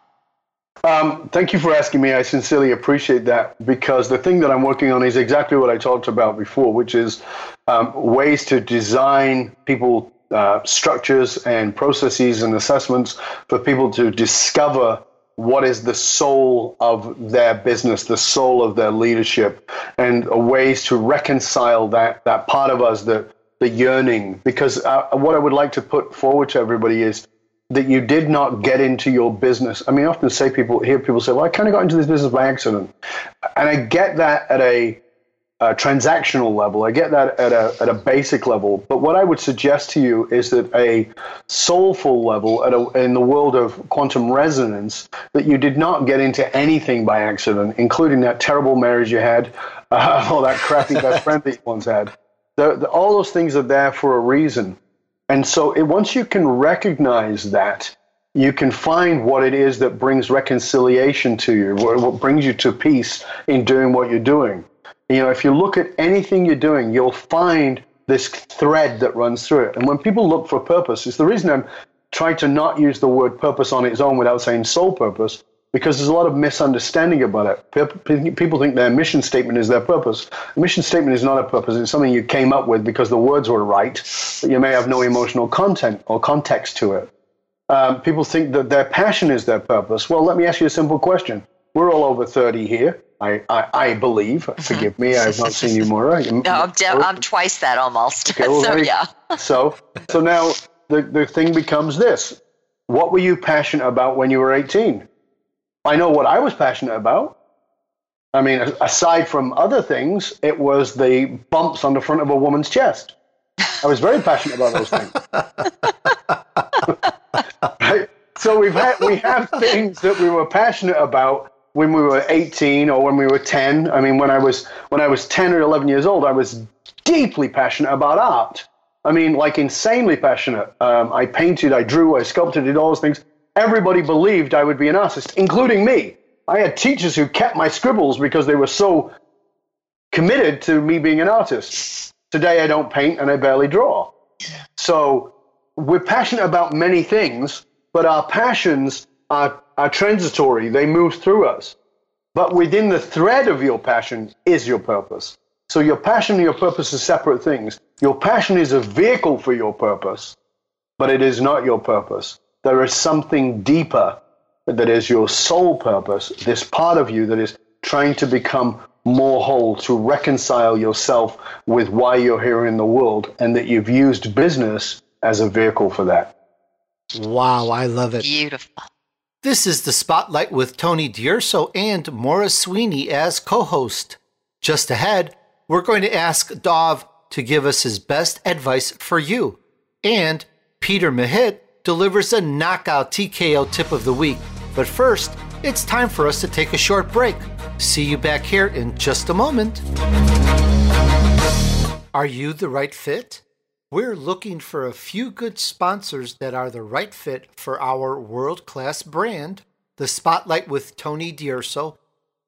Speaker 4: Um, thank you for asking me. I sincerely appreciate that because the thing that I'm working on is exactly what I talked about before, which is um, ways to design people uh, structures and processes and assessments for people to discover what is the soul of their business, the soul of their leadership, and ways to reconcile that that part of us, the the yearning. Because uh, what I would like to put forward to everybody is that you did not get into your business. I mean, I often say people hear people say, "Well, I kind of got into this business by accident," and I get that at a uh, transactional level. I get that at a, at a basic level. But what I would suggest to you is that a soulful level at a, in the world of quantum resonance, that you did not get into anything by accident, including that terrible marriage you had, uh, or that crappy best friend that you once had. The, the, all those things are there for a reason. And so it, once you can recognize that, you can find what it is that brings reconciliation to you, what, what brings you to peace in doing what you're doing. You know, if you look at anything you're doing, you'll find this thread that runs through it. And when people look for purpose, it's the reason I'm trying to not use the word purpose on its own without saying soul purpose, because there's a lot of misunderstanding about it. People think their mission statement is their purpose. A mission statement is not a purpose. It's something you came up with because the words were right, but you may have no emotional content or context to it. Um, people think that their passion is their purpose. Well, let me ask you a simple question. We're all over 30 here. I, I, I believe. Mm-hmm. Forgive me, I've not seen you, Maura.
Speaker 3: no, I'm, de- I'm twice that almost. Okay, well, so yeah.
Speaker 4: so so now the, the thing becomes this: What were you passionate about when you were 18? I know what I was passionate about. I mean, aside from other things, it was the bumps on the front of a woman's chest. I was very passionate about those things. right? so we've had we have things that we were passionate about when we were 18 or when we were 10. I mean, when I was when I was 10 or 11 years old, I was deeply passionate about art. I mean, like insanely passionate. Um, I painted, I drew, I sculpted, did all those things. Everybody believed I would be an artist, including me. I had teachers who kept my scribbles because they were so committed to me being an artist. Today, I don't paint and I barely draw. So we're passionate about many things, but our passions are, are transitory. They move through us. But within the thread of your passion is your purpose. So your passion and your purpose are separate things. Your passion is a vehicle for your purpose, but it is not your purpose. There is something deeper that is your soul purpose, this part of you that is trying to become more whole, to reconcile yourself with why you're here in the world, and that you've used business as a vehicle for that.
Speaker 2: Wow, I love it.
Speaker 3: Beautiful.
Speaker 2: This is the Spotlight with Tony D'Urso and Maura Sweeney as co host. Just ahead, we're going to ask Dov to give us his best advice for you. And Peter Mehit delivers a knockout TKO tip of the week. But first, it's time for us to take a short break. See you back here in just a moment. Are you the right fit? We're looking for a few good sponsors that are the right fit for our world class brand, the Spotlight with Tony D'Urso.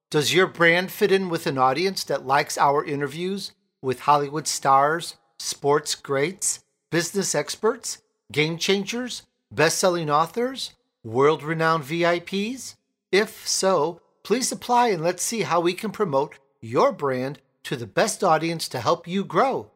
Speaker 2: Does your brand fit in with an audience that likes our interviews with Hollywood stars, sports greats, business experts, game changers, best selling authors, world renowned VIPs? If so, please apply and let's see how we can promote your brand to the best audience to help you grow.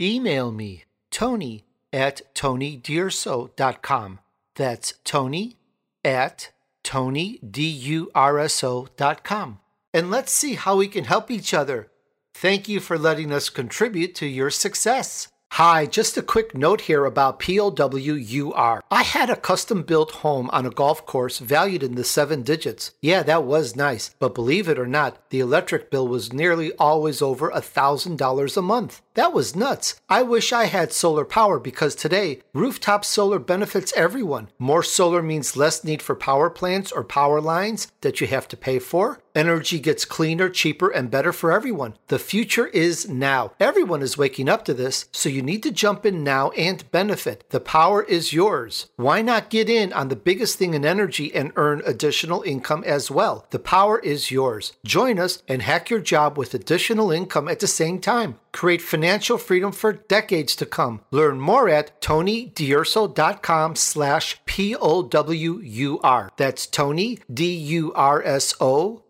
Speaker 2: Email me, Tony at TonyDurso.com. That's Tony at TonyDurso.com. And let's see how we can help each other. Thank you for letting us contribute to your success. Hi, just a quick note here about POWUR. I had a custom built home on a golf course valued in the seven digits. Yeah, that was nice, but believe it or not, the electric bill was nearly always over a $1,000 a month. That was nuts. I wish I had solar power because today, rooftop solar benefits everyone. More solar means less need for power plants or power lines that you have to pay for. Energy gets cleaner, cheaper, and better for everyone. The future is now. Everyone is waking up to this, so you need to jump in now and benefit. The power is yours. Why not get in on the biggest thing in energy and earn additional income as well? The power is yours. Join us and hack your job with additional income at the same time. Create financial freedom for decades to come. Learn more at tonydurso.com slash P-O-W-U-R. That's Tony,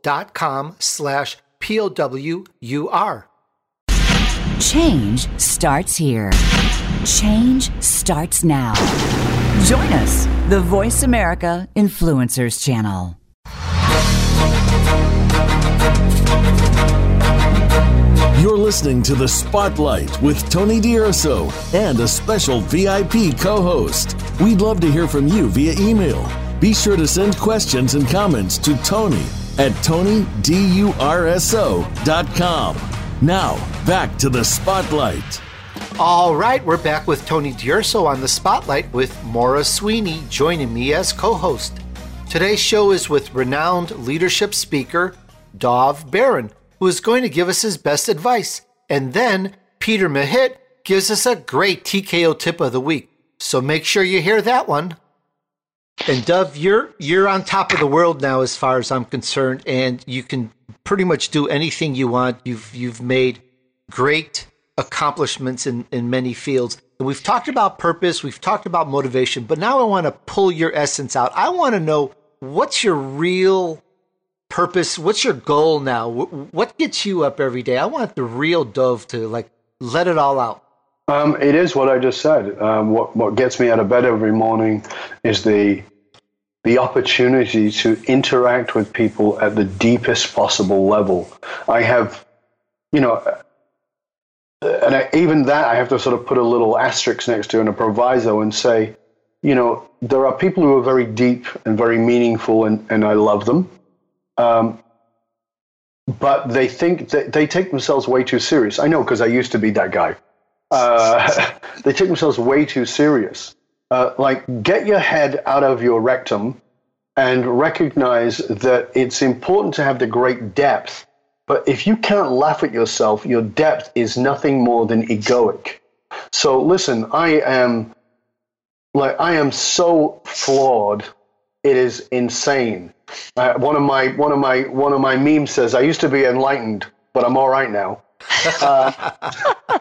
Speaker 2: dot com slash P-O-W-U-R.
Speaker 5: Change starts here. Change starts now. Join us, the Voice America Influencers Channel.
Speaker 1: Listening to The Spotlight with Tony D'Urso and a special VIP co host. We'd love to hear from you via email. Be sure to send questions and comments to Tony at TonyDurso.com. Now, back to The Spotlight.
Speaker 2: All right, we're back with Tony D'Urso on The Spotlight with Maura Sweeney joining me as co host. Today's show is with renowned leadership speaker Dov Baron who is going to give us his best advice. And then Peter Mehit gives us a great TKO tip of the week. So make sure you hear that one. And Dov, you're you're on top of the world now as far as I'm concerned, and you can pretty much do anything you want. You've you've made great accomplishments in, in many fields. And we've talked about purpose, we've talked about motivation, but now I want to pull your essence out. I want to know what's your real purpose? What's your goal now? What gets you up every day? I want the real Dove to like let it all out.
Speaker 4: Um, it is what I just said. Um, what what gets me out of bed every morning is the the opportunity to interact with people at the deepest possible level. I have, you know, and I, even that I have to sort of put a little asterisk next to and a proviso and say, you know, there are people who are very deep and very meaningful, and, and I love them. Um, but they think that they take themselves way too serious. I know because I used to be that guy. Uh, they take themselves way too serious. uh, like get your head out of your rectum and recognize that it's important to have the great depth. But if you can't laugh at yourself, your depth is nothing more than egoic. So listen, I am like I am so flawed. It is insane. Uh, one of my one of my one of my memes says, "I used to be enlightened, but I'm all right now." Uh,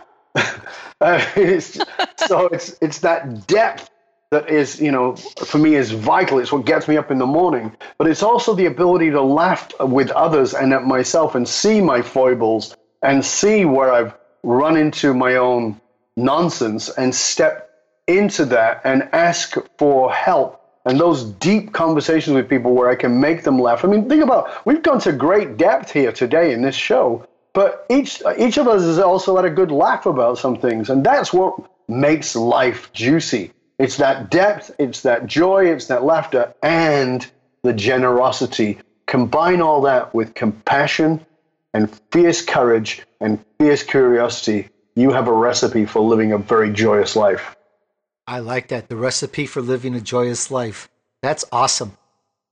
Speaker 4: it's, so it's it's that depth that is, you know, for me is vital. It's what gets me up in the morning. But it's also the ability to laugh with others and at myself and see my foibles and see where I've run into my own nonsense and step into that and ask for help. And those deep conversations with people where I can make them laugh. I mean, think about we've gone to great depth here today in this show, but each each of us has also had a good laugh about some things, and that's what makes life juicy. It's that depth, it's that joy, it's that laughter, and the generosity. Combine all that with compassion and fierce courage and fierce curiosity. You have a recipe for living a very joyous life.
Speaker 2: I like that. The recipe for living a joyous life. That's awesome.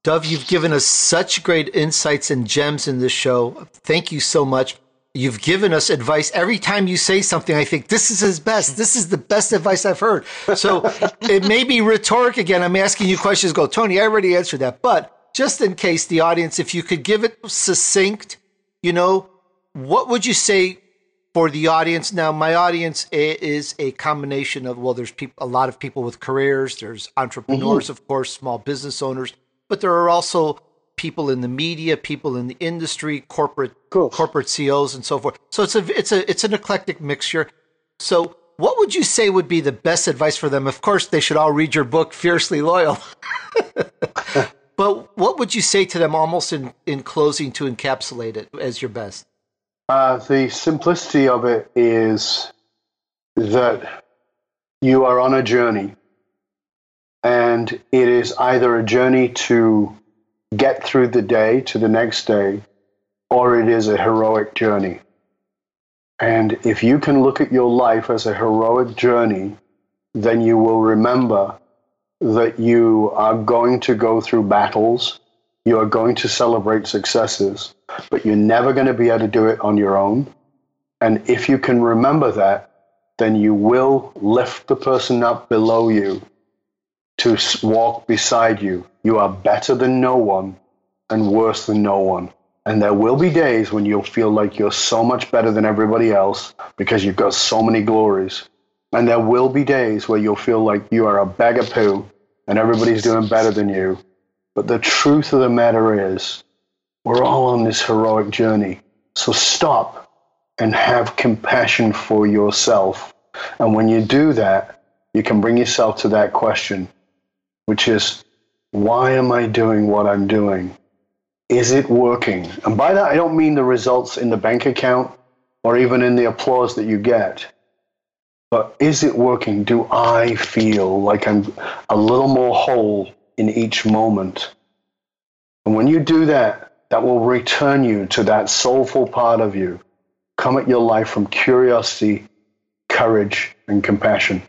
Speaker 2: Dov, you've given us such great insights and gems in this show. Thank you so much you've given us advice every time you say something i think this is his best this is the best advice i've heard so it may be rhetoric again i'm asking you questions go tony i already answered that but just in case the audience if you could give it succinct you know what would you say for the audience now my audience is a combination of well there's people a lot of people with careers there's entrepreneurs mm-hmm. of course small business owners but there are also people in the media, people in the industry, corporate cool. corporate CEOs, and so forth. So it's a it's a it's an eclectic mixture. So what would you say would be the best advice for them? Of course, they should all read your book, Fiercely Loyal. but what would you say to them, almost in in closing, to encapsulate it as your best?
Speaker 4: Uh, the simplicity of it is that you are on a journey, and it is either a journey to get through the day to the next day, or it is a heroic journey. And if you can look at your life as a heroic journey, then you will remember that you are going to go through battles, you are going to celebrate successes, but you're never going to be able to do it on your own. And if you can remember that, then you will lift the person up below you to walk beside you. You are better than no one and worse than no one. And there will be days when you'll feel like you're so much better than everybody else because you've got so many glories. And there will be days where you'll feel like you are a bag of poo and everybody's doing better than you. But the truth of the matter is, we're all on this heroic journey. So stop and have compassion for yourself. And when you do that, you can bring yourself to that question which is why am I doing what I'm doing? Is it working? And by that, I don't mean the results in the bank account or even in the applause that you get. But is it working? Do I feel like I'm a little more whole in each moment? And when you do that, that will return you to that soulful part of you. Come at your life from curiosity, courage, and compassion.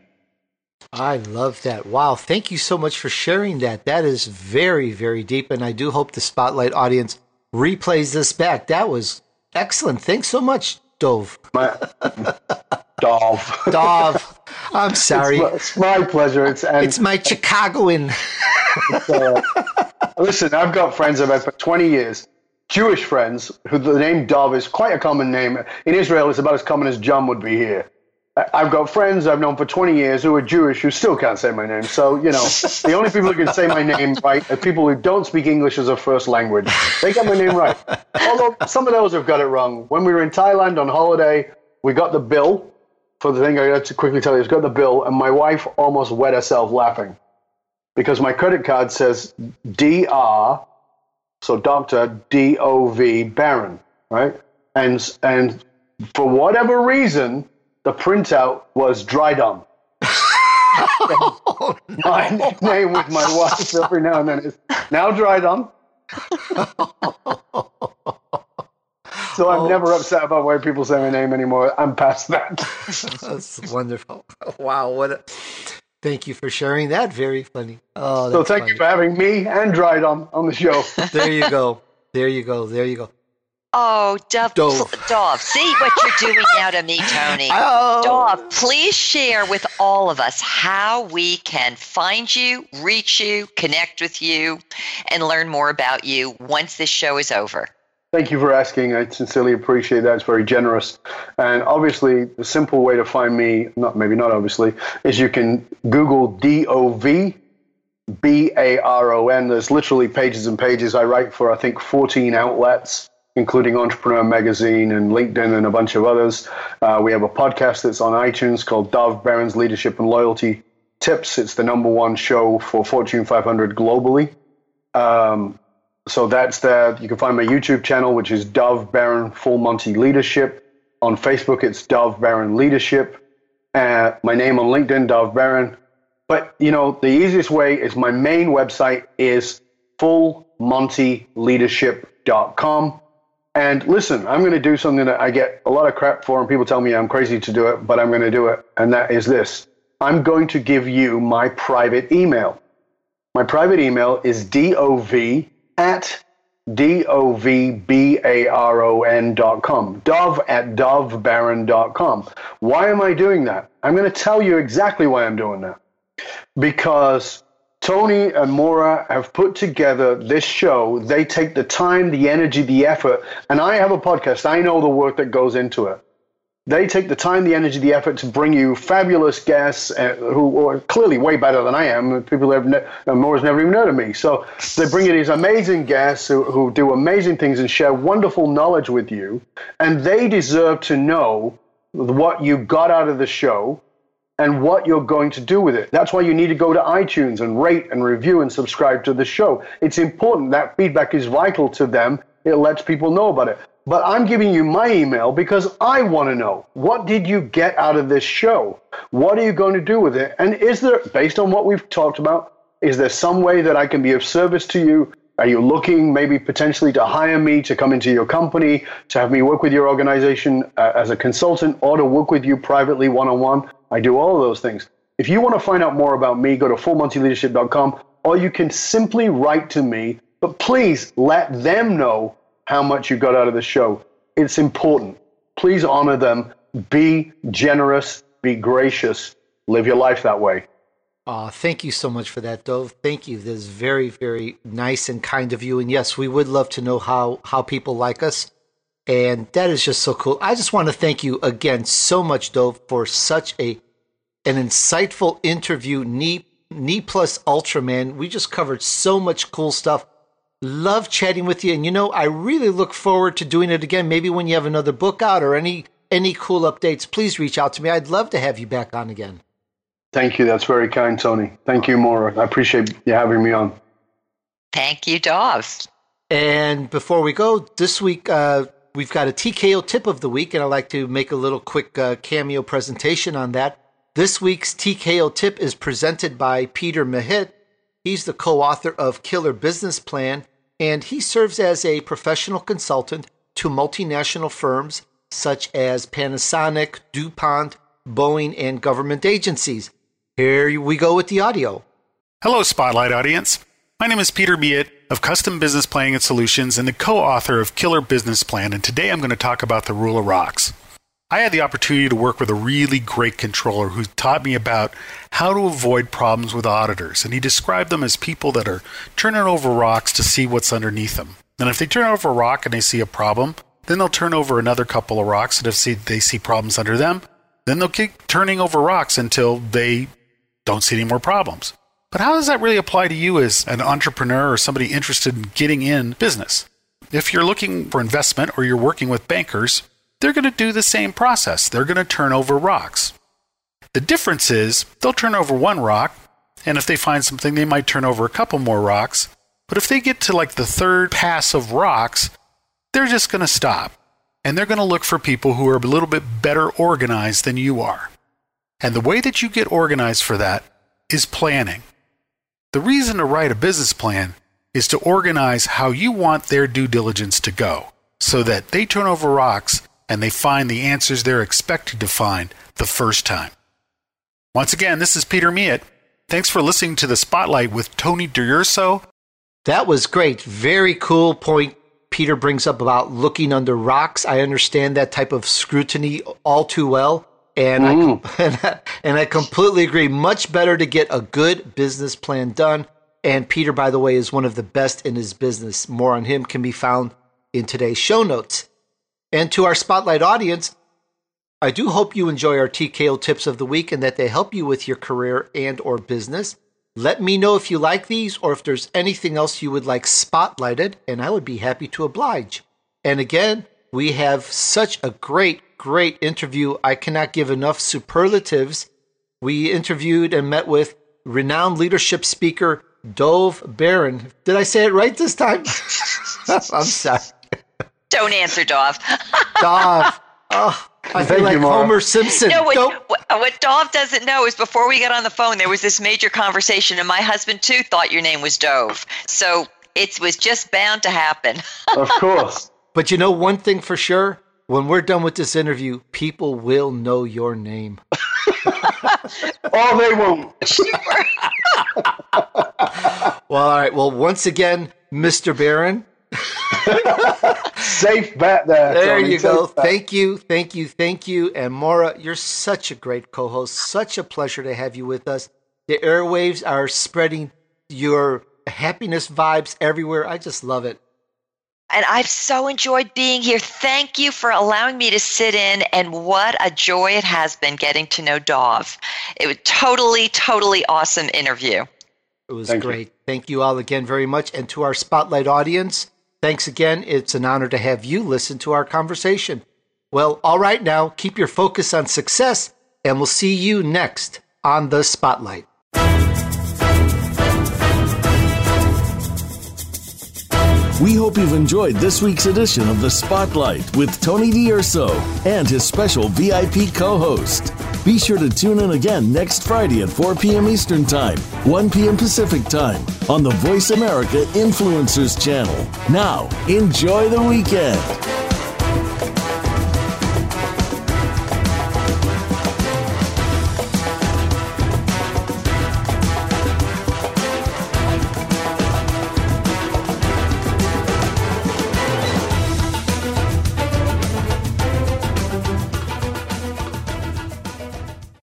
Speaker 2: I love that. Wow. Thank you so much for sharing that. That is very, very deep. And I do hope the Spotlight audience replays this back. That was excellent. Thanks so much, Dove.
Speaker 4: My, Dove.
Speaker 2: Dove. I'm sorry.
Speaker 4: It's, it's my pleasure. It's,
Speaker 2: and, it's my Chicagoan.
Speaker 4: uh, listen, I've got friends I've had for 20 years. Jewish friends who the name Dov is quite a common name. In Israel, it's about as common as John would be here. I've got friends I've known for 20 years who are Jewish who still can't say my name. So, you know, the only people who can say my name right are people who don't speak English as a first language. They got my name right. Although some of those have got it wrong. When we were in Thailand on holiday, we got the bill for the thing I got to quickly tell you. It's got the bill, and my wife almost wet herself laughing because my credit card says DR, so Dr. D O V Baron, right? And, and for whatever reason, the printout was Dryden. oh, no. My nickname with my wife every now and then is now Dryden. so I'm oh. never upset about why people say my name anymore. I'm past that.
Speaker 2: That's wonderful. Wow, what a Thank you for sharing that. Very funny.
Speaker 4: Oh, so thank funny. you for having me and Dryden on the show.
Speaker 2: there you go. There you go. There you go.
Speaker 3: Oh, Dove, Dove. Dove. See what you're doing now to me, Tony. Oh. Dove, please share with all of us how we can find you, reach you, connect with you, and learn more about you once this show is over.
Speaker 4: Thank you for asking. I sincerely appreciate that. It's very generous. And obviously, the simple way to find me, not maybe not obviously, is you can Google D O V B A R O N. There's literally pages and pages. I write for, I think, 14 outlets including Entrepreneur Magazine and LinkedIn and a bunch of others. Uh, we have a podcast that's on iTunes called Dov Baron's Leadership and Loyalty Tips. It's the number one show for Fortune 500 globally. Um, so that's there. You can find my YouTube channel, which is Dov Baron Full Monty Leadership. On Facebook, it's Dov Baron Leadership. Uh, my name on LinkedIn, Dov Baron. But you know, the easiest way is my main website is fullmontyleadership.com. And listen, I'm going to do something that I get a lot of crap for, and people tell me I'm crazy to do it, but I'm going to do it. And that is this I'm going to give you my private email. My private email is dov at D-O-V-B-A-R-O-N dot com. Dov at dovbaron dot com. Why am I doing that? I'm going to tell you exactly why I'm doing that. Because Tony and Maura have put together this show. They take the time, the energy, the effort, and I have a podcast. I know the work that goes into it. They take the time, the energy, the effort to bring you fabulous guests uh, who are clearly way better than I am. People have ne- uh, Maura's never even heard of me. So they bring you these amazing guests who, who do amazing things and share wonderful knowledge with you. And they deserve to know what you got out of the show and what you're going to do with it. That's why you need to go to iTunes and rate and review and subscribe to the show. It's important. That feedback is vital to them. It lets people know about it. But I'm giving you my email because I want to know what did you get out of this show? What are you going to do with it? And is there, based on what we've talked about, is there some way that I can be of service to you? Are you looking maybe potentially to hire me to come into your company, to have me work with your organization uh, as a consultant, or to work with you privately one on one? I do all of those things. If you want to find out more about me, go to fullmontyleadership.com or you can simply write to me, but please let them know how much you got out of the show. It's important. Please honor them. Be generous, be gracious, live your life that way.
Speaker 2: Uh, thank you so much for that, Dove. Thank you. This is very, very nice and kind of you. And yes, we would love to know how, how people like us. And that is just so cool. I just want to thank you again so much, Dove, for such a an insightful interview. Knee knee plus Ultraman. We just covered so much cool stuff. Love chatting with you, and you know, I really look forward to doing it again. Maybe when you have another book out or any any cool updates, please reach out to me. I'd love to have you back on again.
Speaker 4: Thank you. That's very kind, Tony. Thank you, Maura. I appreciate you having me on.
Speaker 3: Thank you, Dov.
Speaker 2: And before we go, this week uh, We've got a TKO tip of the week, and I'd like to make a little quick uh, cameo presentation on that. This week's TKO tip is presented by Peter Mehit. He's the co author of Killer Business Plan, and he serves as a professional consultant to multinational firms such as Panasonic, DuPont, Boeing, and government agencies. Here we go with the audio.
Speaker 6: Hello, Spotlight audience. My name is Peter Mehit of Custom Business Planning and Solutions and the co author of Killer Business Plan, and today I'm going to talk about the rule of rocks. I had the opportunity to work with a really great controller who taught me about how to avoid problems with auditors, and he described them as people that are turning over rocks to see what's underneath them. And if they turn over a rock and they see a problem, then they'll turn over another couple of rocks, and if they see problems under them, then they'll keep turning over rocks until they don't see any more problems. But how does that really apply to you as an entrepreneur or somebody interested in getting in business? If you're looking for investment or you're working with bankers, they're going to do the same process. They're going to turn over rocks. The difference is they'll turn over one rock, and if they find something, they might turn over a couple more rocks. But if they get to like the third pass of rocks, they're just going to stop. And they're going to look for people who are a little bit better organized than you are. And the way that you get organized for that is planning. The reason to write a business plan is to organize how you want their due diligence to go so that they turn over rocks and they find the answers they're expected to find the first time. Once again, this is Peter Mehit Thanks for listening to the Spotlight with Tony D'Urso.
Speaker 2: That was great. Very cool point Peter brings up about looking under rocks. I understand that type of scrutiny all too well. And, mm. I, and, I, and I completely agree. Much better to get a good business plan done. And Peter, by the way, is one of the best in his business. More on him can be found in today's show notes. And to our spotlight audience, I do hope you enjoy our TKO tips of the week and that they help you with your career and or business. Let me know if you like these or if there's anything else you would like spotlighted, and I would be happy to oblige. And again, we have such a great, great interview. I cannot give enough superlatives. We interviewed and met with renowned leadership speaker Dove Baron. Did I say it right this time? I'm sorry.
Speaker 3: Don't answer, Dove.
Speaker 2: Dove. Oh, I feel like you, Homer Simpson.
Speaker 3: No, what, what Dove doesn't know is before we got on the phone, there was this major conversation, and my husband too thought your name was Dove. So it was just bound to happen.
Speaker 4: of course.
Speaker 2: But you know one thing for sure? When we're done with this interview, people will know your name.
Speaker 4: oh, they won't.
Speaker 2: well, all right. Well, once again, Mr. Baron,
Speaker 4: Safe bet there.
Speaker 2: There
Speaker 4: Tony.
Speaker 2: you go. Thank you, thank you, thank you. And Maura, you're such a great co host. Such a pleasure to have you with us. The airwaves are spreading your happiness vibes everywhere. I just love it.
Speaker 3: And I've so enjoyed being here. Thank you for allowing me to sit in. And what a joy it has been getting to know Dove. It was totally, totally awesome interview.
Speaker 2: It was Thank great. You. Thank you all again very much. And to our spotlight audience, Thanks again. It's an honor to have you listen to our conversation. Well, all right now, keep your focus on success, and we'll see you next on The Spotlight.
Speaker 1: We hope you've enjoyed this week's edition of The Spotlight with Tony D'Urso and his special VIP co host. Be sure to tune in again next Friday at 4 p.m. Eastern Time, 1 p.m. Pacific Time on the Voice America Influencers channel. Now, enjoy the weekend.